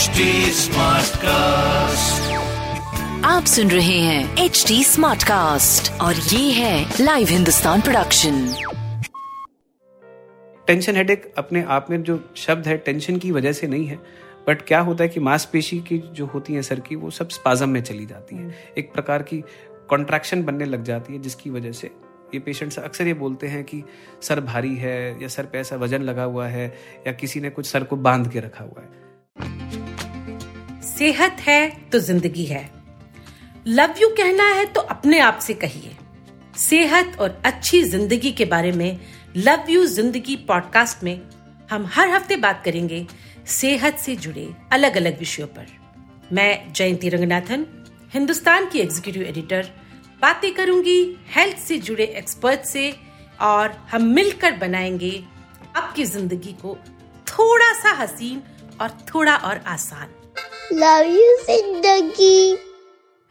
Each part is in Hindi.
HD Smartcast. आप सुन रहे हैं एच डी स्मार्ट कास्ट और ये है live Hindustan production tension headache अपने आप में जो शब्द है टेंशन की वजह से नहीं है बट क्या होता है कि मांसपेशी की जो होती है सर की वो सब स्पाजम में चली जाती है। एक प्रकार की कॉन्ट्रैक्शन बनने लग जाती है जिसकी वजह से ये पेशेंट्स अक्सर ये बोलते हैं कि सर भारी है या सर पे ऐसा वज़न लगा हुआ है या किसी ने कुछ सर को बाँध के रखा हुआ है। सेहत है तो ज़िंदगी है। लव यू कहना है तो अपने आप से कहिए। सेहत और अच्छी ज़िंदगी के बारे में लव यू ज़िंदगी पॉडकास्ट में हम हर हफ़्ते बात करेंगे। सेहत से जुड़े अलग अलग विषयों पर। मैं जयंती रंगनाथन, हिंदुस्तान की एग्जीक्यूटिव एडिटर बातें करूँगी हेल्थ से जुड़े एक्सपर्ट से और हम मिलकर बनाएँगे आपकी ज़िंदगी को थोड़ा सा हसीन और थोड़ा और आसान। लव यू ज़िंदगी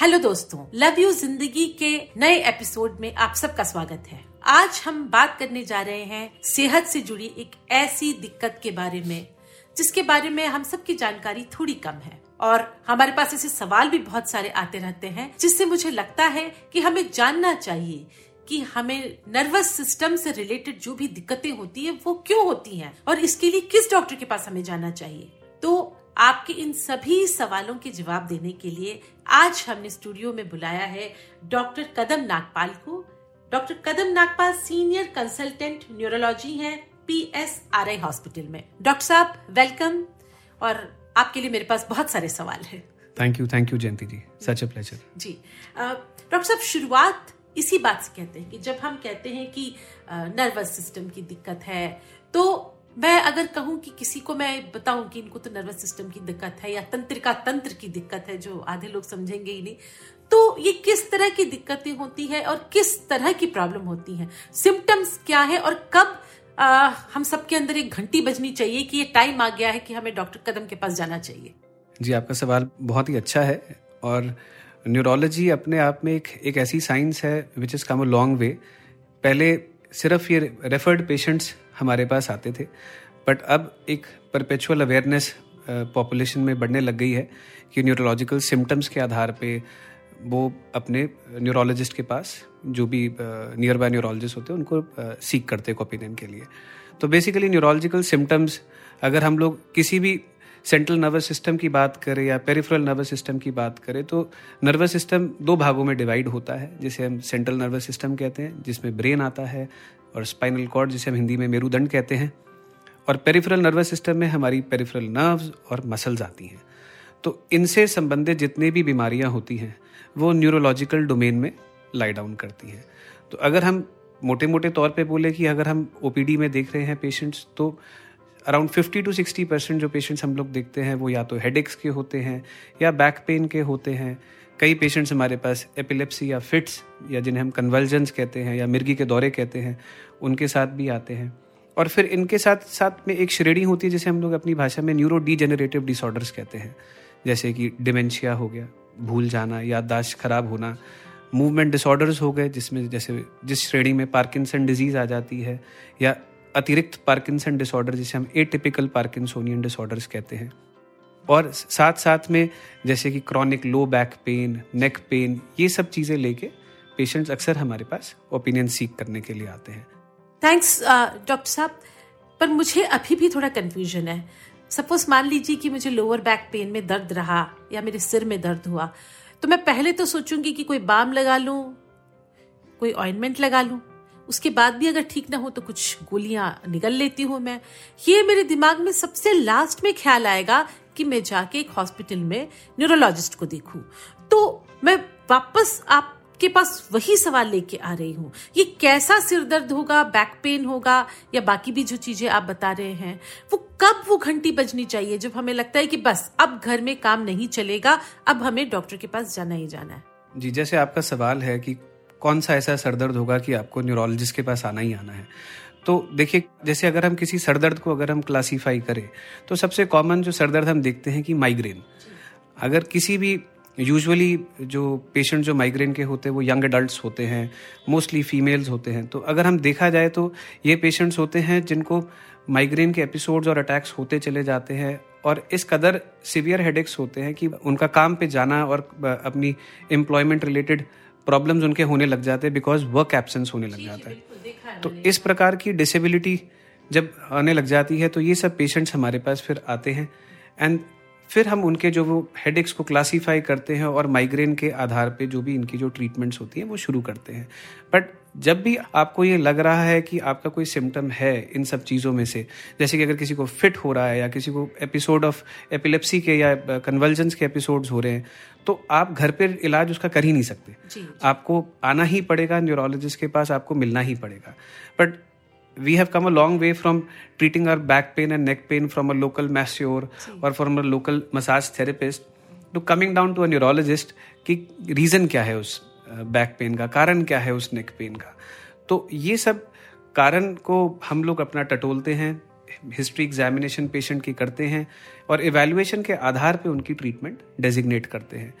हेलो दोस्तों. लव यू ज़िंदगी के नए एपिसोड में आप सबका स्वागत है. आज हम बात करने जा रहे हैं सेहत से जुड़ी एक ऐसी दिक्कत के बारे में, जिसके बारे में हम सबकी जानकारी थोड़ी कम है. और हमारे पास ऐसे सवाल भी बहुत सारे आते रहते हैं, जिससे मुझे लगता है कि हमें जानना चाहिए कि हमें नर्वस सिस्टम से रिलेटेड जो भी दिक्कतें होती है, वो क्यों होती हैं? और इसके लिए किस डॉक्टर के पास हमें जाना चाहिए? तो आपके इन सभी सवालों के जवाब देने के लिए आज हमने स्टूडियो में बुलाया है डॉक्टर कदम नागपाल को। Doctor Kadam Nagpal senior consultant neurology हैं पीएसआरआई हॉस्पिटल में। डॉक्टर साहब वेलकम। और आपके लिए मेरे पास बहुत सारे सवाल हैं। Thank you thank you Jayanti ji. Such a pleasure ji. Doctor साहब शुरुआत इसी बात से कहते हैं कि जब हम कहते हैं कि नर्वस सिस्टम की दिक्कत है तो मैं अगर कहूँ कि किसी को मैं बताऊँ कि इनको तो नर्वस सिस्टम की दिक्कत है या तंत्रिका तंत्र की दिक्कत है जो आधे लोग समझेंगे ही नहीं तो ये किस तरह की दिक्कतें होती है और किस तरह की प्रॉब्लम होती है? सिम्टम्स क्या है और कब आ, हम सबके अंदर एक घंटी बजनी चाहिए कि ये टाइम आ गया है कि हमें डॉक्टर कदम के पास जाना चाहिए? जी आपका सवाल बहुत ही अच्छा है और न्यूरोलॉजी अपने आप में एक एक ऐसी साइंस है which is come a long वे पहले सिर्फ़ ये रेफर्ड पेशेंट्स हमारे पास आते थे बट अब एक परपेचुअल अवेयरनेस पॉपुलेशन में बढ़ने लग गई है कि न्यूरोलॉजिकल सिम्टम्स के आधार पे वो अपने न्यूरोलॉजिस्ट के पास, जो भी नियर बाय न्यूरोलॉजिस्ट होते हैं, उनको सीख करते हैं ओपिनियन के लिए। तो बेसिकली न्यूरोलॉजिकल सिम्टम्स अगर हम लोग किसी भी सेंट्रल नर्वस सिस्टम की बात करें या पेरिफेरल नर्वस सिस्टम की बात करें तो नर्वस सिस्टम दो भागों में डिवाइड होता है, जिसे हम सेंट्रल नर्वस सिस्टम कहते हैं, जिसमें ब्रेन आता है और स्पाइनल कॉर्ड जिसे हम हिंदी में मेरुदंड कहते हैं, और पेरिफेरल नर्वस सिस्टम में हमारी पेरिफेरल नर्व्स और मसल्स आती हैं। तो इनसे संबंधित जितनी भी बीमारियाँ होती हैं, वो न्यूरोलॉजिकल डोमेन में लाई डाउन करती हैं। तो अगर हम मोटे मोटे तौर पे बोले कि अगर हम ओपीडी में देख रहे हैं पेशेंट्स तो अराउंड 50 टू 60 परसेंट जो पेशेंट्स हम लोग देखते हैं, वो या तो हेडेक्स के होते हैं, या बैक पेन के होते हैं। कई पेशेंट्स हमारे पास एपिलेप्सी या फिट्स या जिन्हें हम कन्वल्जन्स कहते हैं, या मिर्गी के दौरे कहते हैं, उनके साथ भी आते हैं। और फिर इनके साथ साथ में एक श्रेणी होती है, जिसे हम लोग अपनी भाषा में न्यूरो डीजेनरेटिव डिसऑर्डर्स कहते हैं। जैसे कि डिमेंशिया हो गया, भूल जाना, याददाश्त खराब होना मूवमेंट डिसऑर्डर्स हो गए, जिसमें जैसे जिस श्रेणी में पार्किंसन डिज़ीज़ आ जाती है, या अतिरिक्त पार्किंसन डिसऑर्डर जिसे हम ए टिपिकल पार्किंसोनियन डिसऑर्डर्स कहते हैं। और साथ साथ में जैसे कि chronic low back pain neck pain ये सब चीज़ें लेके पेशेंट्स अक्सर हमारे पास ओपिनियन सीख करने के लिए आते हैं। थैंक्स डॉक्टर साहब। पर मुझे अभी भी थोड़ा कंफ्यूजन है। सपोज़ मान लीजिए कि मुझे लोअर बैक पेन में दर्द रहा या मेरे सिर में दर्द हुआ तो मैं पहले तो सोचूँगी कि कोई बाम लगा लूँ, कोई ऑइंटमेंट लगा लूँ। उसके बाद भी अगर ठीक ना हो तो कुछ गोलियाँ निगल लेती हूँ मैं। ये मेरे दिमाग में सबसे लास्ट में ख्याल आएगा कि मैं जाके एक हॉस्पिटल में न्यूरोलॉजिस्ट को देखूँ। तो मैं वापस आपके पास वही सवाल लेके आ रही हूँ। ये कैसा सिर दर्द होगा बैक पेन होगा, या बाकी भी जो चीज़ें आप बता रहे हैं, वो कब वो घंटी बजनी चाहिए जब हमें लगता है कि बस अब घर में काम नहीं चलेगा, अब हमें डॉक्टर के पास जाना ही जाना है। जी, जैसे आपका सवाल है कि कौन सा ऐसा सरदर्द होगा कि आपको न्यूरोलॉजिस्ट के पास आना ही आना है? तो देखिए, जैसे अगर हम किसी सरदर्द को अगर हम क्लासीफाई करें तो सबसे कॉमन जो सरदर्द हम देखते हैं कि माइग्रेन अगर किसी भी यूजुअली जो पेशेंट जो माइग्रेन के होते हैं, वो यंग अडल्ट होते हैं मोस्टली फीमेल्स होते हैं तो अगर हम देखा जाए तो ये पेशेंट्स होते हैं जिनको माइग्रेन के एपिसोड्स और अटैक्स होते चले जाते हैं और इस कदर सीवियर हेडेक्स होते हैं कि उनका काम पे जाना और अपनी एम्प्लॉयमेंट रिलेटेड प्रॉब्लम्स उनके होने लग जाते हैं बिकॉज़ वर्क एबसेंस होने लग जाता है। तो इस प्रकार की डिसेबिलिटी जब आने लग जाती है तो ये सब पेशेंट्स हमारे पास फिर आते हैं। एंड फिर हम उनके जो वो हेड को क्लासीफाई करते हैं और माइग्रेन के आधार पे जो भी इनकी जो ट्रीटमेंट्स होती हैं वो शुरू करते हैं। बट जब भी आपको ये लग रहा है कि आपका कोई सिम्टम है इन सब चीज़ों में से जैसे कि अगर किसी को फिट हो रहा है या किसी को एपिसोड ऑफ़ एपिलेप्सी के या कन्वल्जन्स के एपिसोड्स हो रहे हैं तो आप घर पर इलाज उसका कर ही नहीं सकते। जी, जी. आपको आना ही पड़ेगा न्यूरोलॉजिस्ट के पास आपको मिलना ही पड़ेगा। But we have come a long way from treating our back pain and neck pain from a local masseur or from a local massage therapist to coming down to a neurologist कि रीज़न क्या है उस बैक पेन का। कारण क्या है उस नेक पेन का? तो ये सब कारण को हम लोग अपना टटोलते हैं हिस्ट्री एग्जामिनेशन पेशेंट की करते हैं और इवेल्युएशन के आधार पे उनकी ट्रीटमेंट डेजिग्नेट करते हैं।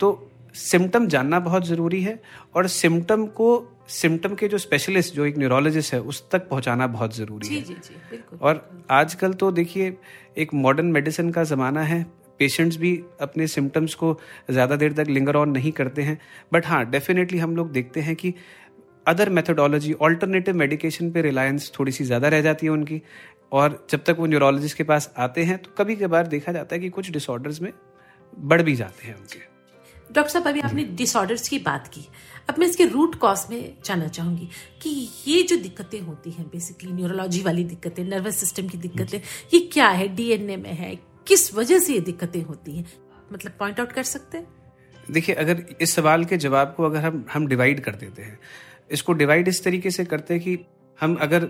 तो सिम्टम जानना बहुत ज़रूरी है और सिम्टम को सिम्टम के जो स्पेशलिस्ट जो एक न्यूरोलॉजिस्ट है उस तक पहुंचाना बहुत ज़रूरी है। जी, जी, और आजकल तो देखिए एक मॉडर्न मेडिसिन का ज़माना है पेशेंट्स भी अपने सिम्टम्स को ज़्यादा देर तक लिंगर ऑन नहीं करते हैं। बट हाँ डेफिनेटली हम लोग देखते हैं कि अदर मेथोडोलॉजी ऑल्टरनेटिव मेडिकेशन पे रिलायंस थोड़ी सी ज़्यादा रह जाती है उनकी। और जब तक वो न्यूरोलॉजिस्ट के पास आते हैं तो कभी कभार देखा जाता है कि कुछ डिसऑर्डर्स में बढ़ भी जाते हैं उनके। डॉक्टर साहब अभी आपने डिसऑर्डर्स की बात की। अब मैं इसके रूट कॉज में जानना चाहूँगी कि ये जो दिक्कतें होती हैं बेसिकली न्यूरोलॉजी वाली दिक्कतें नर्वस सिस्टम की दिक्कतें ये क्या है? डीएनए में है किस वजह से ये दिक्कतें होती हैं? मतलब पॉइंट आउट कर सकते हैं? देखिए, अगर इस सवाल के जवाब को अगर हम हम डिवाइड कर देते हैं, इसको डिवाइड इस तरीके से करते हैं कि हम अगर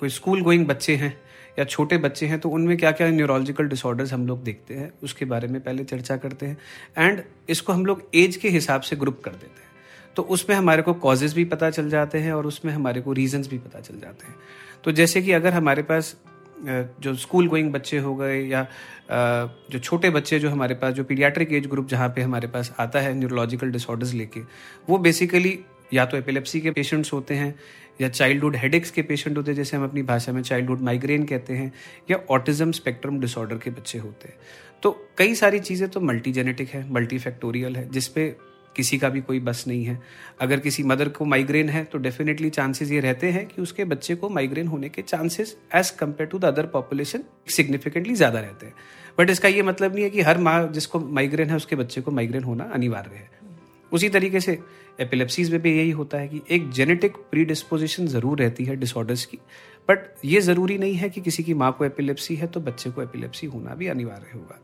कोई स्कूल गोइंग बच्चे हैं या छोटे बच्चे हैं तो उनमें क्या क्या न्यूरोलॉजिकल डिसऑर्डर्स हम लोग देखते हैं, उसके बारे में पहले चर्चा करते हैं एंड इसको हम लोग एज के हिसाब से ग्रुप कर देते हैं। तो उसमें हमारे को कॉजेज भी पता चल जाते हैं और उसमें हमारे को रीजंस भी पता चल जाते हैं। तो जैसे कि अगर हमारे पास जो स्कूल गोइंग बच्चे हो गए या जो छोटे बच्चे जो हमारे पास, जो पीडियाट्रिक एज ग्रुप जहाँ पे हमारे पास आता है न्यूरोलॉजिकल डिसऑर्डर्स लेके, वो बेसिकली या तो एपिलेप्सी के पेशेंट्स होते हैं या चाइल्डहुड हेडेक्स के पेशेंट होते हैं, जैसे हम अपनी भाषा में चाइल्डहुड माइग्रेन कहते हैं, या ऑटिज्म स्पेक्ट्रम डिसऑर्डर के बच्चे होते हैं। तो कई सारी चीज़ें तो मल्टी जेनेटिक है मल्टी फैक्टोरियल है जिसपे किसी का भी कोई बस नहीं है। अगर किसी मदर को माइग्रेन है तो डेफिनेटली चांसेस ये रहते हैं कि उसके बच्चे को माइग्रेन होने के chances as compared to the other population significantly ज़्यादा रहते हैं। बट इसका ये मतलब नहीं है कि हर माँ जिसको माइग्रेन है, उसके बच्चे को माइग्रेन होना अनिवार्य है। उसी तरीके से एपिलेप्सीज में भी यही होता है कि एक जेनेटिक प्री डिस्पोजिशन ज़रूर रहती है डिसऑर्डर्स की। बट ये ज़रूरी नहीं है कि किसी की माँ को एपिलेप्सी है तो बच्चे को एपिलेप्सी होना भी अनिवार्य होगा।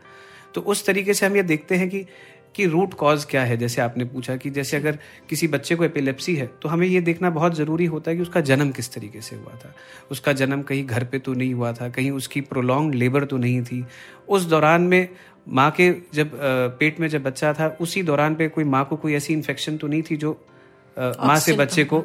तो उस तरीके से हम ये देखते हैं कि कि रूट कॉज क्या है? जैसे आपने पूछा कि जैसे अगर किसी बच्चे को एपिलेप्सी है तो हमें ये देखना बहुत ज़रूरी होता है कि उसका जन्म किस तरीके से हुआ था। उसका जन्म कहीं घर पे तो नहीं हुआ था कहीं उसकी प्रोलॉन्ग लेबर तो नहीं थी। उस दौरान में माँ के जब पेट में जब बच्चा था उसी दौरान पे कोई माँ को कोई ऐसी इन्फेक्शन तो नहीं थी जो माँ से बच्चे को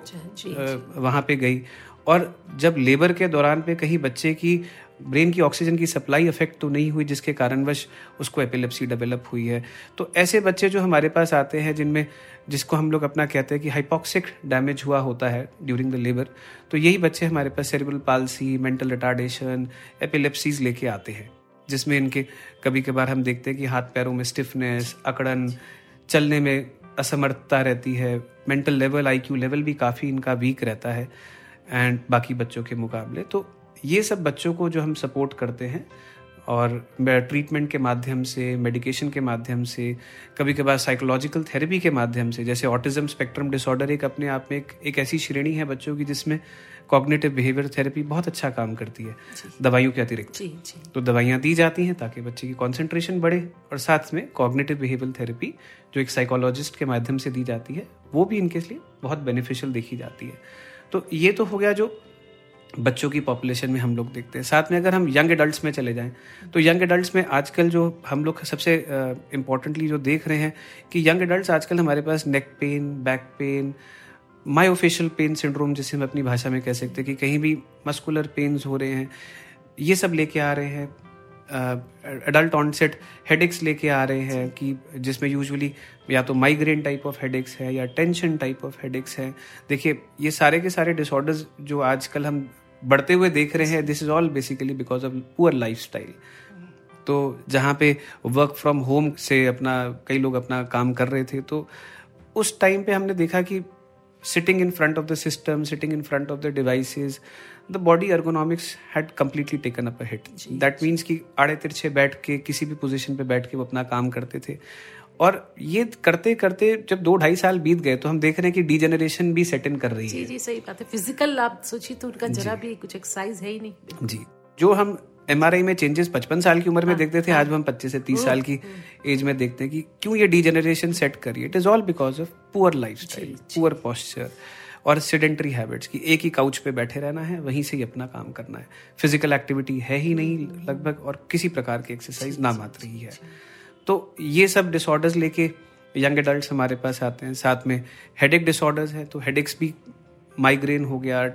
वहाँ पे गई। और जब लेबर के दौरान पे कहीं बच्चे की ब्रेन की ऑक्सीजन की सप्लाई अफेक्ट तो नहीं हुई, जिसके कारणवश उसको एपिलेप्सी डेवलप हुई है। तो ऐसे बच्चे जो हमारे पास आते हैं, जिनमें, जिसको हम लोग अपना कहते हैं कि हाइपोक्सिक डैमेज हुआ होता है ड्यूरिंग द लेबर तो यही बच्चे हमारे पास cerebral palsy mental retardation epilepsies लेके आते हैं, जिसमें इनके कभी कभार हम देखते हैं कि हाथ पैरों में स्टिफनेस अकड़न, चलने में असमर्थता रहती है मेंटल लेवल आईक्यू लेवल भी काफ़ी इनका वीक रहता है एंड बाकी बच्चों के मुकाबले। तो ये सब बच्चों को जो हम सपोर्ट करते हैं और ट्रीटमेंट के माध्यम से मेडिकेशन के माध्यम से कभी कभार साइकोलॉजिकल थेरेपी के माध्यम से जैसे ऑटिज्म स्पेक्ट्रम डिसऑर्डर एक अपने आप में एक, एक ऐसी श्रेणी है बच्चों की जिसमें कॉग्निटिव बिहेवियर थेरेपी बहुत अच्छा काम करती है। दवाइयों के अतिरिक्त। तो दवाइयाँ दी जाती हैं ताकि बच्चे की कॉन्सेंट्रेशन बढ़े और साथ में कॉग्निटिव बिहेवियर थेरेपी जो एक साइकोलॉजिस्ट के माध्यम से दी जाती है वो भी इनके लिए बहुत बेनिफिशियल देखी जाती है। तो ये तो हो गया जो बच्चों की पॉपुलेशन में हम लोग देखते हैं। साथ में अगर हम यंग एडल्ट्स में चले जाएँ तो यंग एडल्ट्स में आजकल जो हम लोग सबसे इम्पोर्टेंटली जो देख रहे हैं कि यंग एडल्ट्स आजकल हमारे पास neck pain back pain myofascial pain syndrome जिसे हम अपनी भाषा में कह सकते हैं कि कहीं भी मस्कुलर पेन्स हो रहे हैं, ये सब लेके आ रहे हैं। एडल्ट ऑनसेट हेडेक्स लेके आ रहे हैं कि जिसमें यूजुअली या तो माइग्रेन टाइप ऑफ़ हेडेक्स है या टेंशन टाइप ऑफ़ हेडेक्स है। देखिए, ये सारे के सारे डिसऑर्डर्स जो आजकल हम बढ़ते हुए देख रहे हैं this is all basically because of poor life तो जहाँ पे वर्क फ्रॉम होम से अपना, कई लोग अपना काम कर रहे थे तो उस टाइम पे हमने देखा कि sitting in front of the system sitting in front of the devices the body ergonomics had completely taken up a hit. That means कि आड़े तिरछे बैठ के किसी भी पोजीशन पे बैठ के वो अपना काम करते थे। और ये करते करते जब दो ढाई साल बीत गए तो हम देख रहे हैं कि डीजेनरेशन भी सेट इन कर रही जी है। जी सही बात है। फ़िज़िकल आप सोचिए तो उनका जरा भी कुछ एक्सरसाइज है ही नहीं। जी। जो हम MRI में चेंजेस पचपन साल की उम्र में देखते थे आज हम पच्चीस से तीस साल की एज में देखते हैं कि क्यों ये डीजेनरेशन सेट कर रही है it is all because of poor life style poor posture और सिडेंट्री हैबिट्स की, एक ही काउच पे बैठे रहना है, वहीं से ही अपना काम करना है। फ़िज़िकल एक्टिविटी है ही नहीं लगभग, और किसी प्रकार की एक्सरसाइज ना मात्र ही है। तो ये सब डिसऑर्डर्स लेके यंग एडल्ट हमारे पास आते हैं। साथ में हेडेक डिसऑर्डर्स है तो हेडेक्स भी माइग्रेन हो गया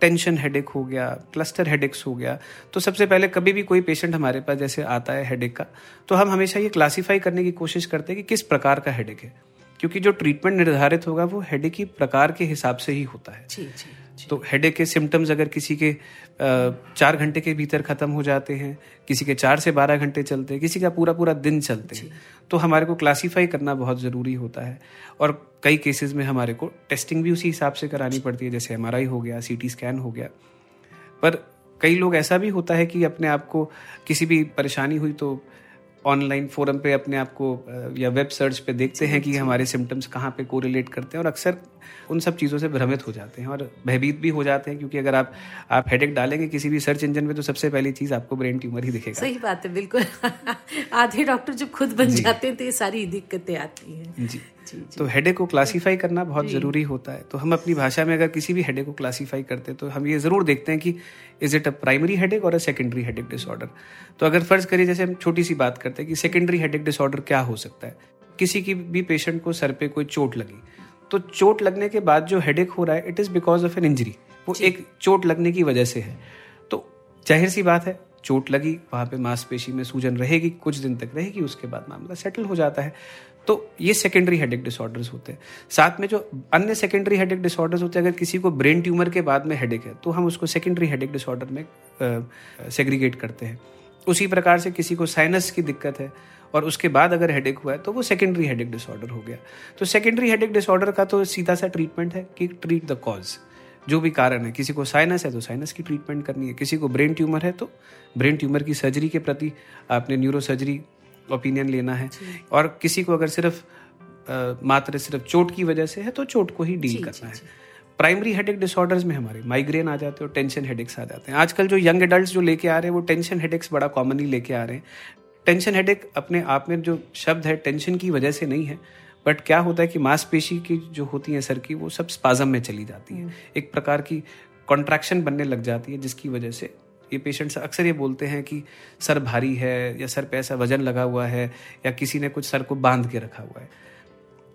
टेंशन हेडेक हो गया क्लस्टर हेडेक्स हो गया। तो सबसे पहले कभी भी कोई पेशेंट हमारे पास जैसे आता है हेडेक का तो हम हमेशा ये क्लासीफाई करने की कोशिश करते हैं कि किस प्रकार का हेडेक है। क्योंकि जो ट्रीटमेंट निर्धारित होगा वो हेडेक की प्रकार के हिसाब से ही होता है। जी जी तो हेडेक के सिम्टम्स अगर किसी के चार घंटे के भीतर खत्म हो जाते हैं किसी के चार से बारह घंटे चलते हैं किसी का पूरा पूरा दिन चलते हैं तो हमारे को क्लासीफाई करना बहुत ज़रूरी होता है। और कई केसेस में हमारे को टेस्टिंग भी उसी हिसाब से करानी पड़ती है जैसे एमआरआई हो गया सीटी स्कैन हो गया। पर कई लोग ऐसा भी होता है कि अपने आप को किसी भी परेशानी हुई तो ऑनलाइन फोरम पे अपने आप को या वेब सर्च पे देखते हैं कि हमारे सिम्टम्स कहाँ पे कोरिलेट करते हैं और अक्सर उन सब चीज़ों से भ्रमित हो जाते हैं और भयभीत भी हो जाते हैं क्योंकि अगर आप आप हेडेक डालेंगे किसी भी सर्च इंजन में तो सबसे पहली चीज़ आपको ब्रेन ट्यूमर ही दिखेगा। सही बात है बिल्कुल। आधे डॉक्टर जब खुद बन जाते हैं तो ये सारी दिक्कतें आती हैं। जी। जी, जी। तो हेडेक को क्लासीफाई करना बहुत ज़रूरी होता है। तो हम अपनी भाषा में अगर किसी भी हेडेक को क्लासीफाई करते हैं तो हम ये ज़रूर देखते हैं कि is it a primary headache और अ सेकेंडरी हेडेक डिसऑर्डर तो अगर फ़र्ज़ करिए जैसे हम छोटी सी बात करते हैं कि सेकेंडरी हेडेक डिसऑर्डर क्या हो सकता है? किसी की भी पेशेंट को सर पे कोई चोट लगी तो चोट लगने के बाद जो हेडेक हो रहा है it is because of an injury वो एक चोट लगने की वजह से है। तो ज़ाहिर सी बात है चोट लगी वहाँ पे मांसपेशी में सूजन रहेगी कुछ दिन तक रहेगी उसके बाद मामला सेटल हो जाता है। तो ये सेकेंडरी हेडेक डिसऑर्डर्स होते हैं। साथ में जो अन्य सेकेंडरी हेडेक डिसऑर्डर्स होते हैं अगर किसी को ब्रेन ट्यूमर के बाद में हेडेक है तो हम उसको सेकेंडरी हेडेक डिसऑर्डर में सेग्रीगेट करते हैं। उसी प्रकार से किसी को साइनस की दिक्कत है और उसके बाद अगर हेडेक हुआ है तो वो सेकेंडरी हेडेक डिसऑर्डर हो गया। तो सेकेंडरी हेडेक डिसऑर्डर का तो सीधा सा ट्रीटमेंट है कि ट्रीट द कॉज जो भी कारण है किसी को साइनस है तो साइनस की ट्रीटमेंट करनी है। किसी को ब्रेन ट्यूमर है तो ब्रेन ट्यूमर की सर्जरी के प्रति आपने न्यूरो सर्जरी ओपिनियन लेना है। और किसी को अगर सिर्फ़ मात्र सिर्फ़ चोट की वजह से है तो चोट को ही डील करना है। प्राइमरी हेडेक डिसऑर्डर्स में हमारे माइग्रेन आ जाते हैं और टेंशन हेडेक्स आ जाते हैं। आजकल जो यंग एडल्ट जो लेके आ रहे हैं वो टेंशन हेडेक्स बड़ा कॉमनली लेके आ रहे हैं। टेंशन हेडेक अपने आप में जो शब्द है टेंशन की वजह से नहीं है बट क्या होता है कि मांसपेशी की जो होती है सर की वो सब स्पाजम में चली जाती है। एक प्रकार की कॉन्ट्रैक्शन बनने लग जाती है जिसकी वजह से ये पेशेंट्स अक्सर ये बोलते हैं कि सर भारी है या सर पे ऐसा वज़न लगा हुआ है या किसी ने कुछ सर को बाँध के रखा हुआ है।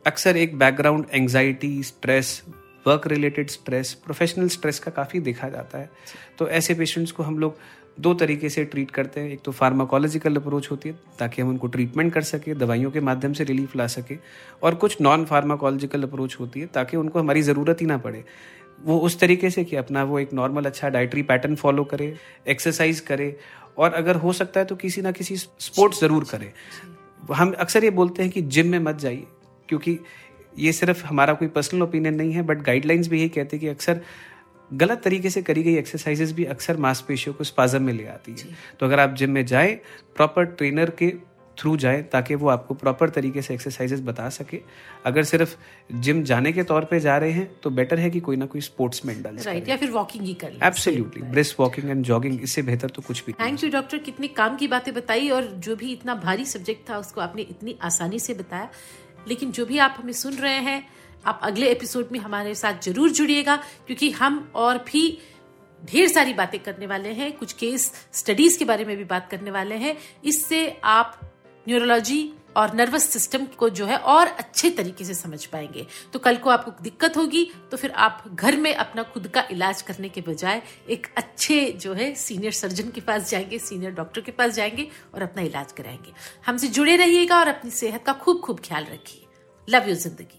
अक्सर एक background anxiety stress work related stress professional stress का काफ़ी देखा जाता है। तो ऐसे पेशेंट्स को हम लोग दो तरीके से ट्रीट करते हैं। एक तो फार्माकोलॉजिकल अप्रोच होती है, ताकि हम उनको ट्रीटमेंट कर सके, दवाइयों के माध्यम से रिलीफ ला सके। और कुछ नॉन फार्माकोलॉजिकल अप्रोच होती है, ताकि उनको हमारी ज़रूरत ही ना पड़े। वो उस तरीके से कि अपना वो एक नॉर्मल अच्छा डाइटरी पैटर्न फॉलो करे एक्सरसाइज करे, और अगर हो सकता है तो किसी ना किसी स्पोर्ट्स ज़रूर करे। हम अक्सर ये बोलते हैं कि जिम में मत जाइए, क्योंकि ये सिर्फ़ हमारा कोई पर्सनल ओपिनियन नहीं है बट गाइडलाइंस भी यही कहते हैं कि अक्सर गलत तरीके से करी गई एक्सरसाइजेस भी अक्सर मांसपेशियों को स्पाजम में ले आती है। तो अगर आप जिम में जाएँ प्रॉपर ट्रेनर के थ्रू जाएँ ताकि वो आपको प्रॉपर तरीके से एक्सरसाइजेस बता सके। अगर सिर्फ़ जिम जाने के तौर पे जा रहे हैं तो बेटर है कि कोई ना कोई स्पोर्ट्स में डाल। राइट या फिर वॉकिंग ही कर absolutely brisk walking and jogging इससे बेहतर तो कुछ भी थैंक यू डॉक्टर कितने काम की बातें बताई और जो भी इतना भारी सब्जेक्ट था उसको आपने इतनी आसानी से बताया। लेकिन जो भी आप हमें सुन रहे हैं आप अगले एपिसोड में हमारे साथ ज़रूर जुड़िएगा, क्योंकि हम और भी ढेर सारी बातें करने वाले हैं, कुछ केस स्टडीज़ के बारे में भी बात करने वाले हैं। इससे आप न्यूरोलॉजी और नर्वस सिस्टम को जो है और अच्छे तरीके से समझ पाएँगे। तो कल को आपको दिक्कत होगी तो फिर आप घर में अपना खुद का इलाज करने के बजाय एक अच्छे जो है सीनियर सर्जन के पास जाएँगे सीनियर डॉक्टर के पास जाएँगे और अपना इलाज कराएँगे। हमसे जुड़े रहिएगा और अपनी सेहत का खूब खूब ख्याल रखिए। लव यू ज़िंदगी।